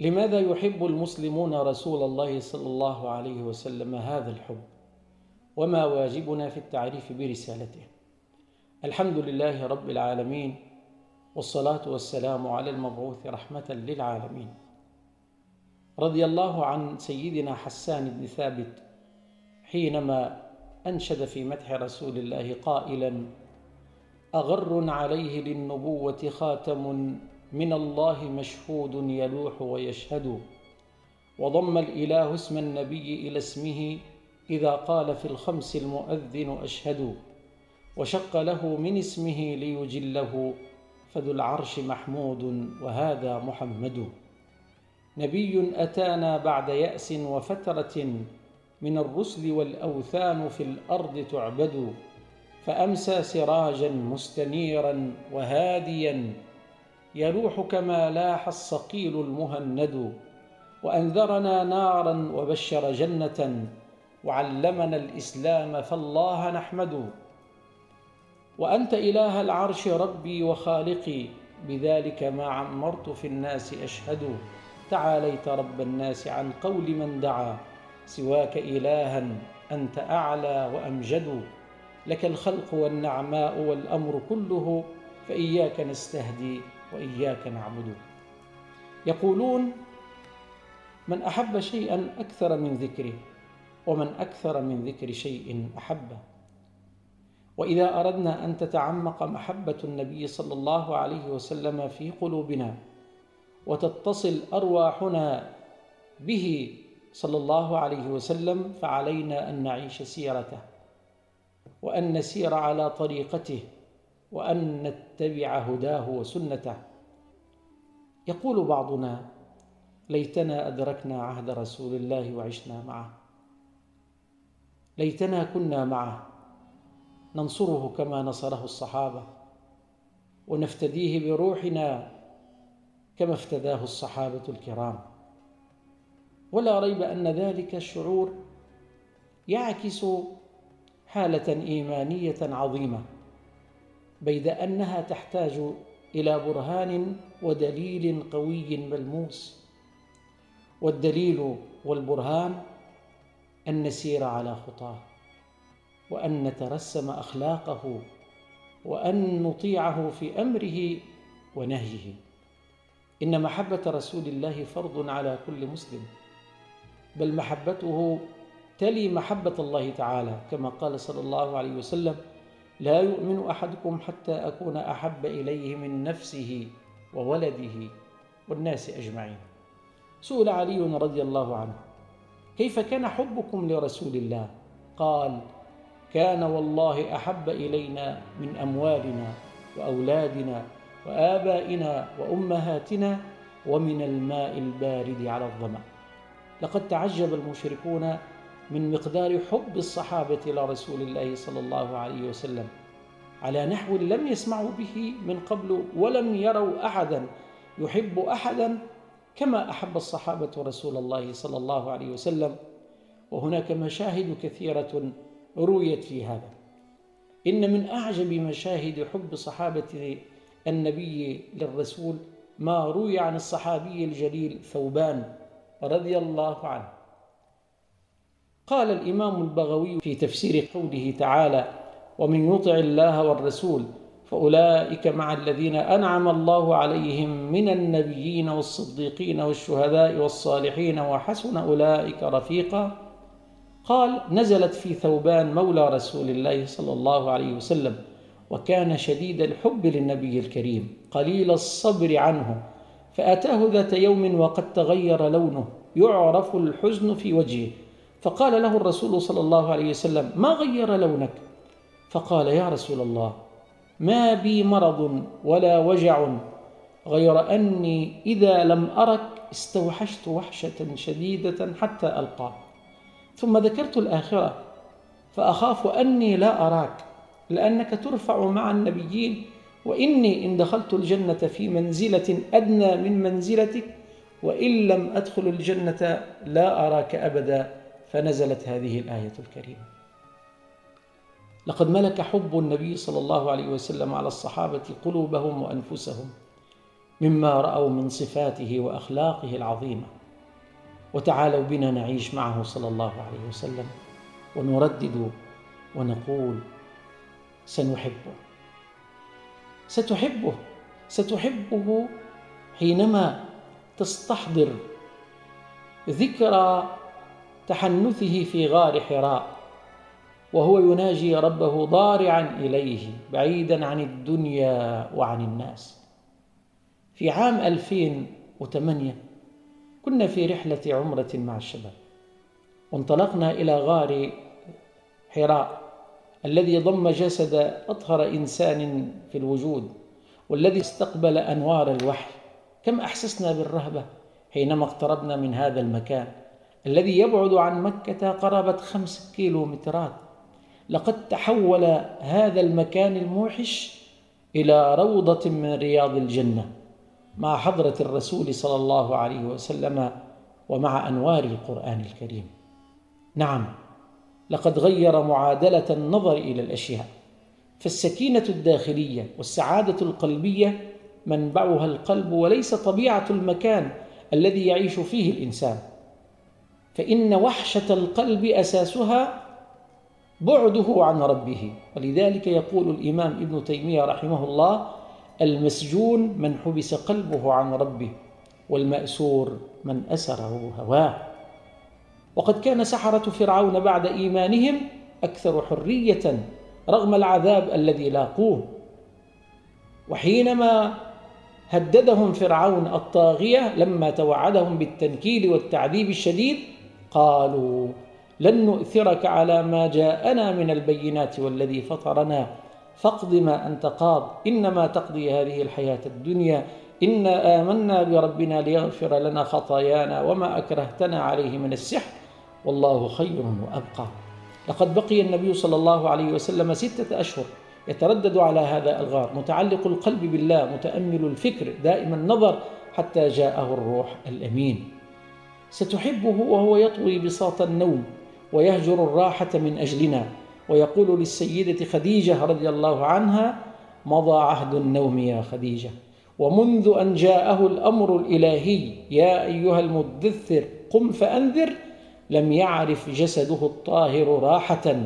لماذا يحب المسلمون رسول الله صلى الله عليه وسلم هذا الحب؟ وما واجبنا في التعريف برسالته. الحمد لله رب العالمين والصلاة والسلام على المبعوث رحمة للعالمين. رضي الله عن سيدنا حسان بن ثابت حينما أنشد في مدح رسول الله قائلا أغر عليه للنبوة خاتم من الله مشهود يلوح ويشهد. وضم الإله اسم النبي إلى اسمه إذا قال في الخمس المؤذن أشهد. وشق له من اسمه ليجله. فذو العرش محمود وهذا محمد. نبي أتانا بعد يأس وفترة من الرسل والأوثان في الأرض تعبد. فأمسى سراجا مستنيرا وهاديا يلوح كما لاح الصقيل المهند وأنذرنا نارا وبشر جنة وعلمنا الإسلام فالله نحمد. وأنت إله العرش ربي وخالقي بذلك ما عمرت في الناس أشهد. تعاليت رب الناس عن قول من دعا سواك إلها أنت أعلى وأمجد. لك الخلق والنعماء والأمر كله فإياك نستهدي. وإياك نعبد. يقولون من أحب شيئا أكثر من ذكره ومن أكثر من ذكر شيء أحبه. وإذا أردنا أن تتعمق محبة النبي صلى الله عليه وسلم في قلوبنا وتتصل أرواحنا به صلى الله عليه وسلم فعلينا أن نعيش سيرته وأن نسير على طريقته. وأن نتبع هداه وسنته. يقول بعضنا ليتنا أدركنا عهد رسول الله وعشنا معه. ليتنا كنا معه. ننصره كما نصره الصحابة. ونفتديه بروحنا كما افتداه الصحابة الكرام. ولا ريب أن ذلك الشعور يعكس حالة إيمانية عظيمة. بيد أنها تحتاج إلى برهان ودليل قوي ملموس. والدليل والبرهان أن نسير على خطاه وأن نترسم أخلاقه وأن نطيعه في أمره ونهيه. إن محبة رسول الله فرض على كل مسلم بل محبته تلي محبة الله تعالى كما قال صلى الله عليه وسلم لا يؤمن أحدكم حتى أكون أحب إليه من نفسه وولده والناس أجمعين. سئل علي رضي الله عنه كيف كان حبكم لرسول الله؟ قال كان والله أحب إلينا من أموالنا وأولادنا وآبائنا وأمهاتنا ومن الماء البارد على الظمأ. لقد تعجب المشركون من مقدار حب الصحابة لرسول الله صلى الله عليه وسلم على نحو لم يسمعوا به من قبل ولم يروا احدا يحب احدا كما أحب الصحابة رسول الله صلى الله عليه وسلم. وهناك مشاهد كثيرة رويت في هذا. إن من أعجب مشاهد حب صحابة النبي للرسول ما روي عن الصحابي الجليل ثوبان رضي الله عنه. قال الإمام البغوي في تفسير قوله تعالى ومن يطع الله والرسول فأولئك مع الذين أنعم الله عليهم من النبيين والصديقين والشهداء والصالحين وحسن أولئك رفيقا. قال نزلت في ثوبان مولى رسول الله صلى الله عليه وسلم وكان شديد الحب للنبي الكريم قليل الصبر عنه فأتاه ذات يوم وقد تغير لونه يعرف الحزن في وجهه. فقال له الرسول صلى الله عليه وسلم ما غير لونك؟ فقال يا رسول الله ما بي مرض ولا وجع غير أني إذا لم أرك استوحشت وحشة شديدة حتى القاك ثم ذكرت الآخرة فأخاف أني لا أراك لأنك ترفع مع النبيين وإني إن دخلت الجنة في منزلة أدنى من منزلتك وإن لم أدخل الجنة لا أراك أبدا. فنزلت هذه الآية الكريمة. لقد ملك حب النبي صلى الله عليه وسلم على الصحابة قلوبهم وأنفسهم مما رأوا من صفاته وأخلاقه العظيمة وتعالوا بنا نعيش معه صلى الله عليه وسلم ونردد ونقول سنحبه. ستحبه ستحبه حينما تستحضر ذكرى تحنثه في غار حراء وهو يناجي ربه ضارعا إليه بعيدا عن الدنيا وعن الناس. في عام 2008 كنا في رحلة عمرة مع الشباب وانطلقنا إلى غار حراء الذي ضم جسد أطهر إنسان في الوجود والذي استقبل أنوار الوحي. كم أحسسنا بالرهبة حينما اقتربنا من هذا المكان. الذي يبعد عن مكة قرابة خمس كيلومترات. لقد تحول هذا المكان الموحش إلى روضة من رياض الجنة مع حضرة الرسول صلى الله عليه وسلم ومع أنوار القرآن الكريم. نعم لقد غير معادلة النظر إلى الأشياء. فالسكينة الداخلية والسعادة القلبية منبعها القلب وليس طبيعة المكان الذي يعيش فيه الإنسان. فإن وحشة القلب أساسها بعده عن ربه. ولذلك يقول الإمام ابن تيمية رحمه الله المسجون من حبس قلبه عن ربه والمأسور من أسره هواه. وقد كان سحرة فرعون بعد إيمانهم أكثر حرية رغم العذاب الذي لاقوه. وحينما هددهم فرعون الطاغية لما توعدهم بالتنكيل والتعذيب الشديد قالوا لن نؤثرك على ما جاءنا من البينات والذي فطرنا. فاقض ما أنت قاض. إنما تقضي هذه الحياة الدنيا. انا آمنا بربنا ليغفر لنا خطايانا وما أكرهتنا عليه من السحر. والله خير وأبقى. لقد بقي النبي صلى الله عليه وسلم ستة أشهر يتردد على هذا الغار. متعلق القلب بالله متأمل الفكر دائم النظر حتى جاءه الروح الأمين. ستحبه وهو يطوي بساط النوم ويهجر الراحة من أجلنا ويقول للسيدة خديجة رضي الله عنها مضى عهد النوم يا خديجة ومنذ أن جاءه الأمر الإلهي يا أيها المدثر قم فأنذر. لم يعرف جسده الطاهر راحة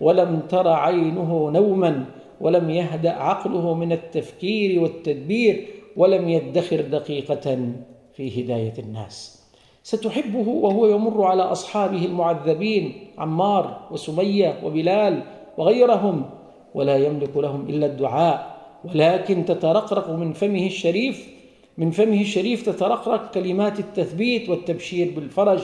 ولم تر عينه نوما ولم يهدأ عقله من التفكير والتدبير ولم يدخر دقيقة في هداية الناس. ستحبه وهو يمر على أصحابه المعذبين عمار وسمية وبلال وغيرهم ولا يملك لهم إلا الدعاء. ولكن تترقرق من فمه الشريف من فمه الشريف تترقرق كلمات التثبيت والتبشير بالفرج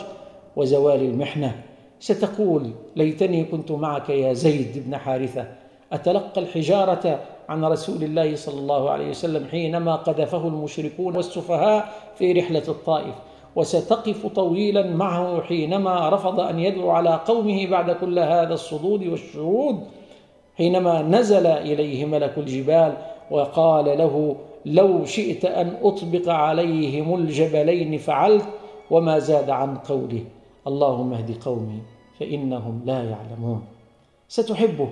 وزوال المحنة. ستقول ليتني كنت معك يا زيد بن حارثة أتلقى الحجارة عن رسول الله صلى الله عليه وسلم حينما قذفه المشركون والسفهاء في رحلة الطائف. وستقف طويلا معه حينما رفض أن يدعو على قومه بعد كل هذا الصدود والشرود حينما نزل إليه ملك الجبال وقال له لو شئت أن أطبق عليهم الجبلين فعلت وما زاد عن قوله اللهم اهد قومي فإنهم لا يعلمون. ستحبه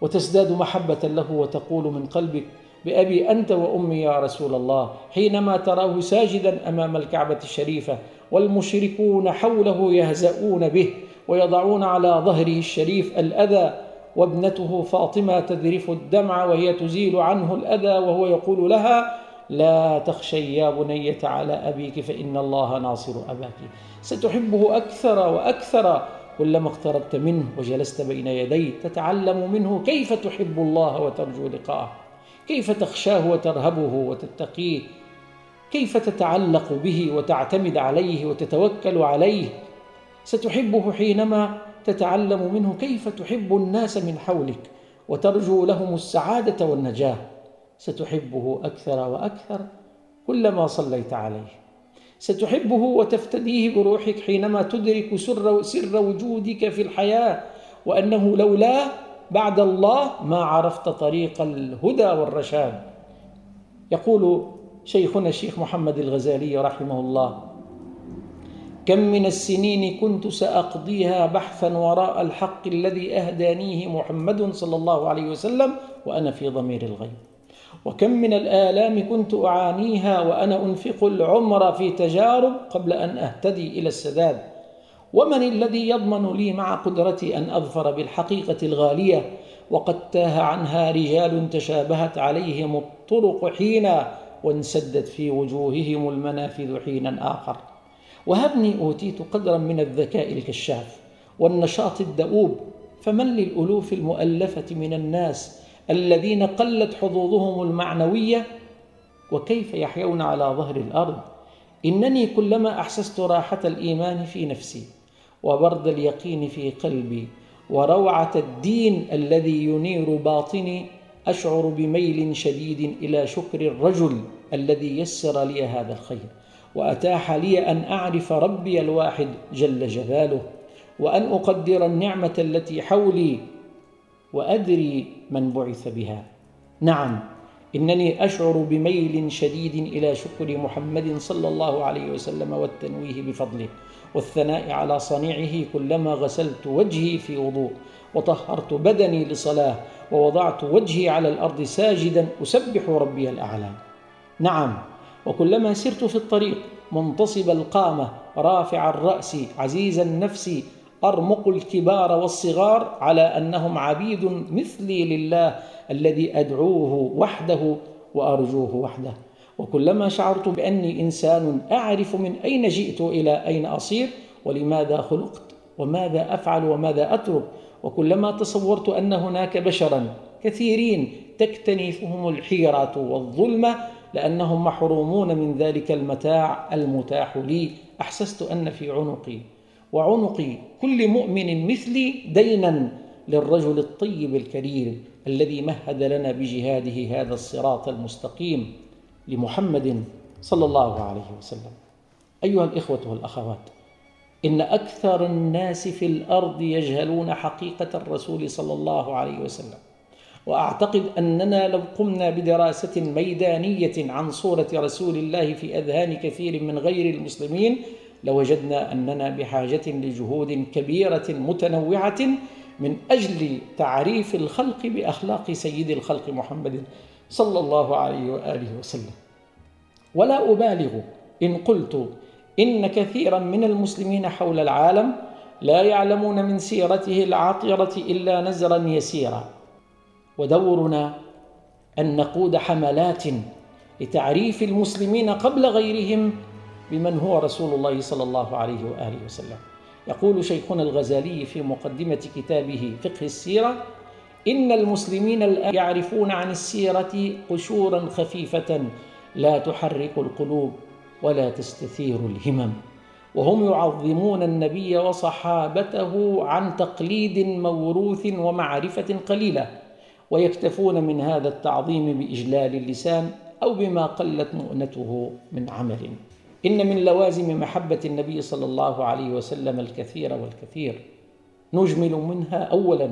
وتزداد محبة له وتقول من قلبك بأبي أنت وأمي يا رسول الله حينما تراه ساجدا أمام الكعبة الشريفة والمشركون حوله يهزؤون به ويضعون على ظهره الشريف الأذى وابنته فاطمة تذرف الدمع وهي تزيل عنه الأذى وهو يقول لها لا تخشي يا بنية على أبيك فإن الله ناصر أباك. ستحبه أكثر وأكثر كلما اقتربت منه وجلست بين يديه تتعلم منه كيف تحب الله وترجو لقاءه. كيف تخشاه وترهبه وتتقيه؟ كيف تتعلق به وتعتمد عليه وتتوكل عليه؟ ستحبه حينما تتعلم منه كيف تحب الناس من حولك وترجو لهم السعادة والنجاة. ستحبه أكثر وأكثر كلما صليت عليه. ستحبه وتفتديه بروحك حينما تدرك سر, سر وجودك في الحياة وأنه لولاه بعد الله ما عرفت طريق الهدى والرشاد. يقول شيخنا الشيخ محمد الغزالي رحمه الله كم من السنين كنت سأقضيها بحثا وراء الحق الذي أهدانيه محمد صلى الله عليه وسلم وأنا في ضمير الغيب. وكم من الآلام كنت أعانيها وأنا أنفق العمر في تجارب قبل أن أهتدي إلى السداد. ومن الذي يضمن لي مع قدرتي أن أظفر بالحقيقة الغالية وقد تاه عنها رجال تشابهت عليهم الطرق حينا وانسدت في وجوههم المنافذ حينا آخر. وهبني أوتيت قدرا من الذكاء الكشاف والنشاط الدؤوب فمن للألوف المؤلفة من الناس الذين قلت حظوظهم المعنوية؟ وكيف يحيون على ظهر الأرض؟ إنني كلما أحسست راحة الإيمان في نفسي وبرد اليقين في قلبي وروعة الدين الذي ينير باطني أشعر بميل شديد إلى شكر الرجل الذي يسر لي هذا الخير. وأتاح لي أن أعرف ربي الواحد جل جلاله وأن أقدر النعمة التي حولي وأدري من بعث بها. نعم. إنني أشعر بميل شديد إلى شكر محمد صلى الله عليه وسلم والتنويه بفضله والثناء على صنيعه كلما غسلت وجهي في وضوء وطهرت بدني لصلاة ووضعت وجهي على الأرض ساجدا أسبح ربي الأعلى. نعم وكلما سرت في الطريق منتصب القامة رافع الرأس عزيز النفس أرمق الكبار والصغار على أنهم عبيد مثلي لله الذي أدعوه وحده وأرجوه وحده. وكلما شعرت بأني إنسان أعرف من أين جئت إلى أين أصير ولماذا خلقت وماذا أفعل وماذا أترك. وكلما تصورت أن هناك بشرا كثيرين تكتنفهم الحيرة والظلمة لأنهم محرومون من ذلك المتاع المتاح لي. أحسست أن في عنقي وعنق كل مؤمن مثلي دينا للرجل الطيب الكريم الذي مهد لنا بجهاده هذا الصراط المستقيم لمحمد صلى الله عليه وسلم. أيها الإخوة والأخوات إن أكثر الناس في الأرض يجهلون حقيقة الرسول صلى الله عليه وسلم. وأعتقد أننا لو قمنا بدراسة ميدانية عن صورة رسول الله في أذهان كثير من غير المسلمين لوجدنا أننا بحاجة لجهود كبيرة متنوعة من أجل تعريف الخلق بأخلاق سيد الخلق محمد صلى الله عليه وآله وسلم. ولا أبالغ إن قلت إن كثيرا من المسلمين حول العالم لا يعلمون من سيرته العاطرة إلا نزرا يسيرا. ودورنا أن نقود حملات لتعريف المسلمين قبل غيرهم بمن هو رسول الله صلى الله عليه وآله وسلم. يقول شيخنا الغزالي في مقدمة كتابه فقه السيرة إن المسلمين الآن يعرفون عن السيرة قشورا خفيفة لا تحرك القلوب ولا تستثير الهمم. وهم يعظمون النبي وصحابته عن تقليد موروث ومعرفة قليلة ويكتفون من هذا التعظيم بإجلال اللسان أو بما قلت مؤنته من عمل. إن من لوازم محبة النبي صلى الله عليه وسلم الكثير والكثير. نجمل منها أولا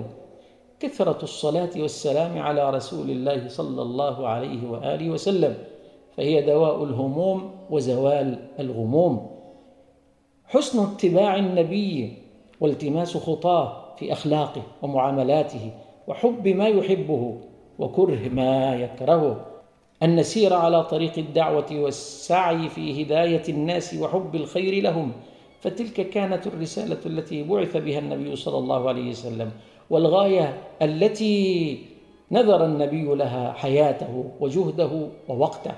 كثرة الصلاة والسلام على رسول الله صلى الله عليه وآله وسلم فهي دواء الهموم وزوال الغموم. حسن اتباع النبي والتماس خطاه في أخلاقه ومعاملاته وحب ما يحبه وكره ما يكرهه. أن نسير على طريق الدعوة والسعي في هداية الناس وحب الخير لهم. فتلك كانت الرسالة التي بعث بها النبي صلى الله عليه وسلم والغاية التي نذر النبي لها حياته وجهده ووقته.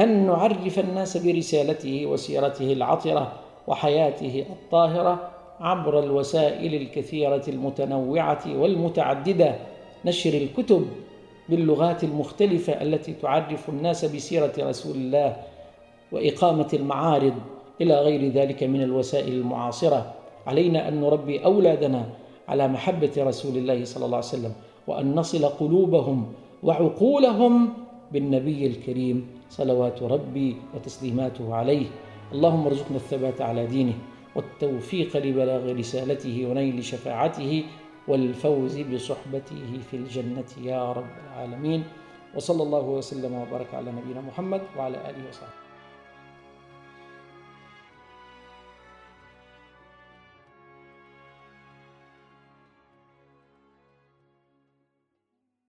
أن نعرف الناس برسالته وسيرته العطرة وحياته الطاهرة عبر الوسائل الكثيرة المتنوعة والمتعددة. نشر الكتب باللغات المختلفة التي تعرف الناس بسيرة رسول الله وإقامة المعارض إلى غير ذلك من الوسائل المعاصرة. علينا أن نربي أولادنا على محبة رسول الله صلى الله عليه وسلم وأن نصل قلوبهم وعقولهم بالنبي الكريم صلوات ربي وتسليماته عليه. اللهم ارزقنا الثبات على دينه والتوفيق لبلاغ رسالته ونيل شفاعته والفوز بصحبته في الجنة يا رب العالمين. وصلى الله وسلم وبارك على نبينا محمد وعلى آله وصحبه.